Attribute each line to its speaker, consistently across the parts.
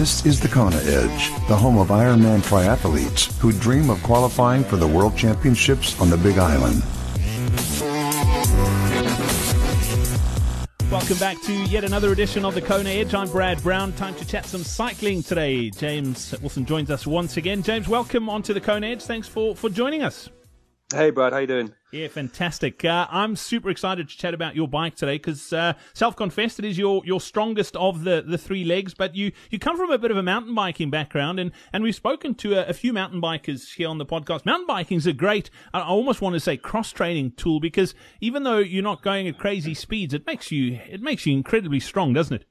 Speaker 1: This is the Kona Edge, the home of Ironman triathletes who dream of qualifying for the World Championships on the Big Island.
Speaker 2: Welcome back to yet another edition of the Kona Edge. I'm Brad Brown. Time to chat some cycling today. James Wilson joins us once again. James, welcome onto the Kona Edge. Thanks for, for joining us.
Speaker 3: Hey, Brad, how you doing?
Speaker 2: Yeah, fantastic. Uh, I'm super excited to chat about your bike today because, uh, self-confessed, it is your, your strongest of the, the three legs. But you, you come from a bit of a mountain biking background, and, and we've spoken to a, a few mountain bikers here on the podcast. Mountain biking is a great, I almost want to say, cross-training tool because even though you're not going at crazy speeds, it makes you it makes you incredibly strong, doesn't it?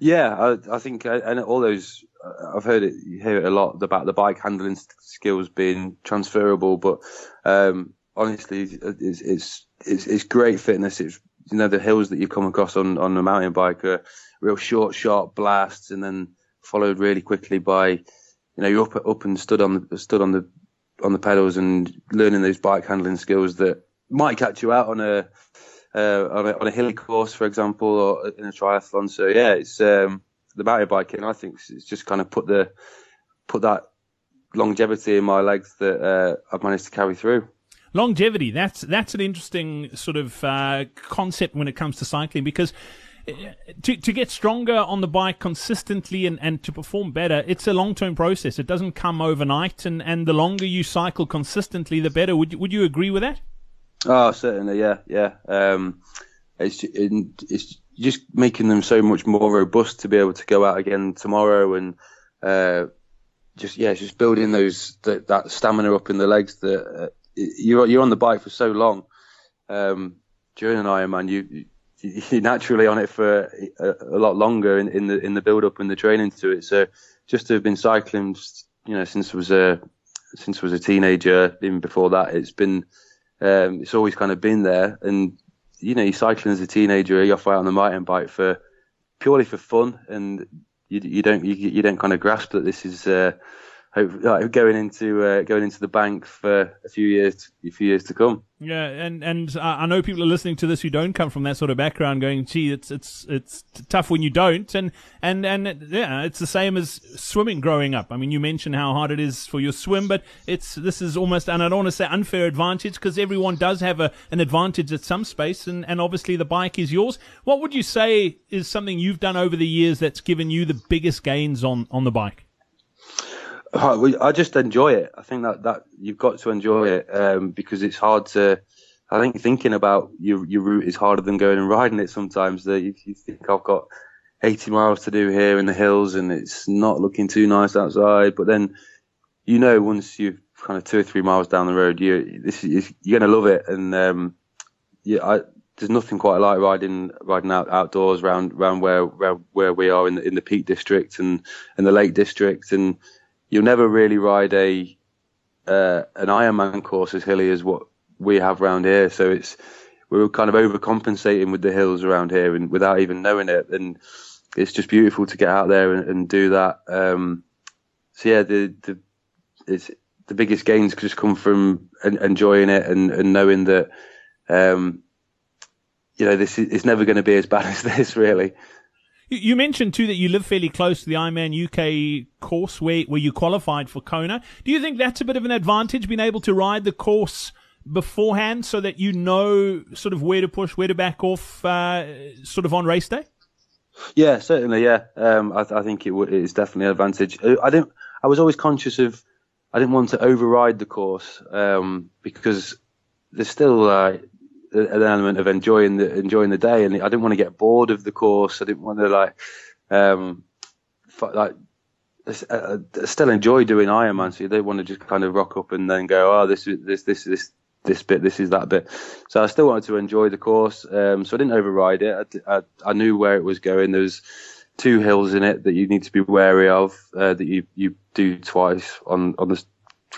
Speaker 3: Yeah, I, I think, uh, and all those uh, I've heard it, you hear it a lot about the bike handling skills being transferable, but um, honestly, it's, it's, it's it's great fitness. It's you know the hills that you come across on on a mountain bike are real short, sharp blasts, and then followed really quickly by you know you're up up and stood on the stood on the on the pedals and learning those bike handling skills that might catch you out on a uh, on a, on a hilly course, for example, or in a triathlon. So yeah, it's um, the mountain biking, I think it's just kind of put the put that longevity in my legs that uh, I've managed to carry through.
Speaker 2: Longevity, that's that's an interesting sort of uh, concept when it comes to cycling because uh, to to get stronger on the bike consistently and, and to perform better, it's a long term process. It doesn't come overnight, and, and the longer you cycle consistently, the better. Would you, would you agree with that?
Speaker 3: Oh, certainly, yeah, yeah. Um, it's it's just making them so much more robust to be able to go out again tomorrow and uh, just yeah, just building those that, that stamina up in the legs that uh, you're you're on the bike for so long. Um, during an Ironman, you you're naturally on it for a, a lot longer in, in, the in the build up and the training to it. So just to have been cycling, you know, since I was a since I was a teenager, even before that, it's been um, it's always kind of been there. And you know, you're cycling as a teenager, you're off out on the mountain bike for purely for fun, and you, you don't you, you don't kind of grasp that this is uh, hope, going into uh, going into the bank for a few years a few years to come.
Speaker 2: Yeah, and and I know people are listening to this who don't come from that sort of background, going, "Gee, it's it's it's tough when you don't," and and and yeah, it's the same as swimming growing up. I mean, you mentioned how hard it is for your swim, but it's this is almost, and I don't want to say unfair advantage because everyone does have a an advantage at some space, and and obviously the bike is yours. What would you say is something you've done over the years that's given you the biggest gains on on the bike?
Speaker 3: I just enjoy it. I think that, that you've got to enjoy it um, because it's hard to. I think thinking about your your route is harder than going and riding it. Sometimes that you, you think I've got 80 miles to do here in the hills and it's not looking too nice outside, but then you know once you've kind of two or three miles down the road, you this is, you're gonna love it. And um, yeah, I, there's nothing quite like riding riding out outdoors around around where where, where we are in the in the Peak District and and the Lake District and you'll never really ride a uh, an Ironman course as hilly as what we have around here. So it's we're kind of overcompensating with the hills around here, and without even knowing it. And it's just beautiful to get out there and, and do that. Um, so yeah, the the it's the biggest gains just come from enjoying it and, and knowing that um, you know this is it's never going to be as bad as this really.
Speaker 2: You mentioned too that you live fairly close to the Ironman UK course where, where you qualified for Kona. Do you think that's a bit of an advantage, being able to ride the course beforehand so that you know sort of where to push, where to back off, uh, sort of on race day?
Speaker 3: Yeah, certainly. Yeah, um, I, I, think it, w- it is definitely an advantage. Uh, I didn't. I was always conscious of. I didn't want to override the course um, because there's still uh, an element of enjoying the enjoying the day, and I didn't want to get bored of the course. I didn't want to like, um, like, I still enjoy doing Ironman, so you don't want to just kind of rock up and then go, oh, this is this this this this bit, this is that bit. So I still wanted to enjoy the course, um, so I didn't override it. I, I, I knew where it was going. There's two hills in it that you need to be wary of uh, that you you do twice on on the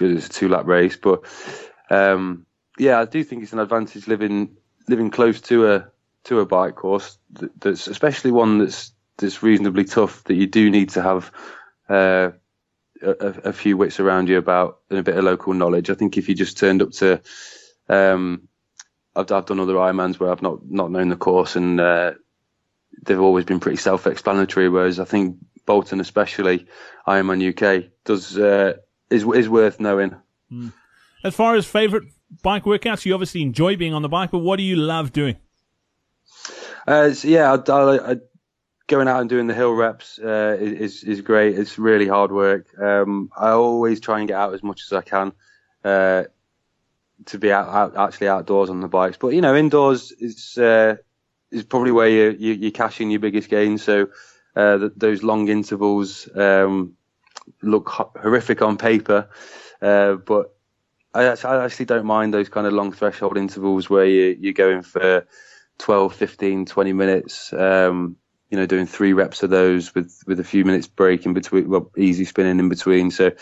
Speaker 3: it's a two lap race, but um, yeah, I do think it's an advantage living living close to a to a bike course. That's especially one that's that's reasonably tough. That you do need to have uh, a, a, few wits around you about and a bit of local knowledge. I think if you just turned up to, um, I've, I've done other Ironmans where I've not not known the course and uh, they've always been pretty self-explanatory. Whereas I think Bolton, especially Ironman UK, does uh, is is worth knowing.
Speaker 2: Mm. As far as favourite bike workouts, you obviously enjoy being on the bike, but what do you love doing?
Speaker 3: Uh, so yeah, I, I, I, going out and doing the hill reps uh, is is great. It's really hard work. Um, I always try and get out as much as I can uh, to be out, out, actually outdoors on the bikes. But you know, indoors is uh, is probably where you, you you're cashing your biggest gains. So uh, the, those long intervals um, look horrific on paper, uh, but I, actually don't mind those kind of long threshold intervals where you, you're going for 12, 15, 20 minutes. Um, you know, doing three reps of those with, with a few minutes break in between, well, easy spinning in between. So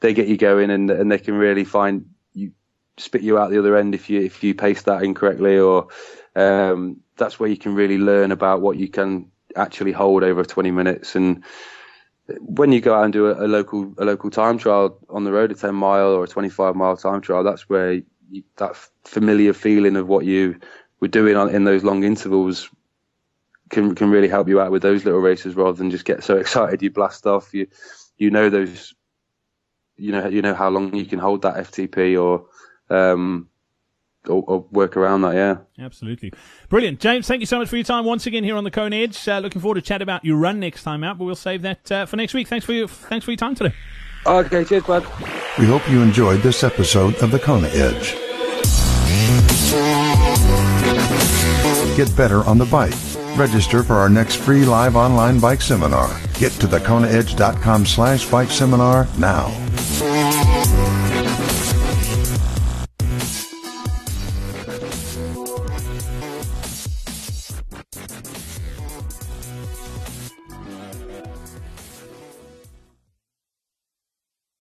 Speaker 3: they get you going and, and they can really find you, spit you out the other end if you, if you pace that incorrectly or, um, that's where you can really learn about what you can actually hold over 20 minutes. And when you go out and do a, a local, a local time trial on the road, a 10 mile or a 25 mile time trial, that's where you, that familiar feeling of what you were doing on, in those long intervals can can really help you out with those little races rather than just get so excited you blast off. You you know those you know you know how long you can hold that FTP or um or, or work around that. Yeah,
Speaker 2: absolutely, brilliant, James. Thank you so much for your time once again here on the Kona Edge. Uh, looking forward to chat about your run next time out, but we'll save that uh, for next week. Thanks for your thanks for your time today.
Speaker 3: Okay, cheers, bud.
Speaker 1: We hope you enjoyed this episode of the Kona Edge. Get better on the bike Register for our next free live online bike seminar. Get to thekonaedge.com slash bike seminar now.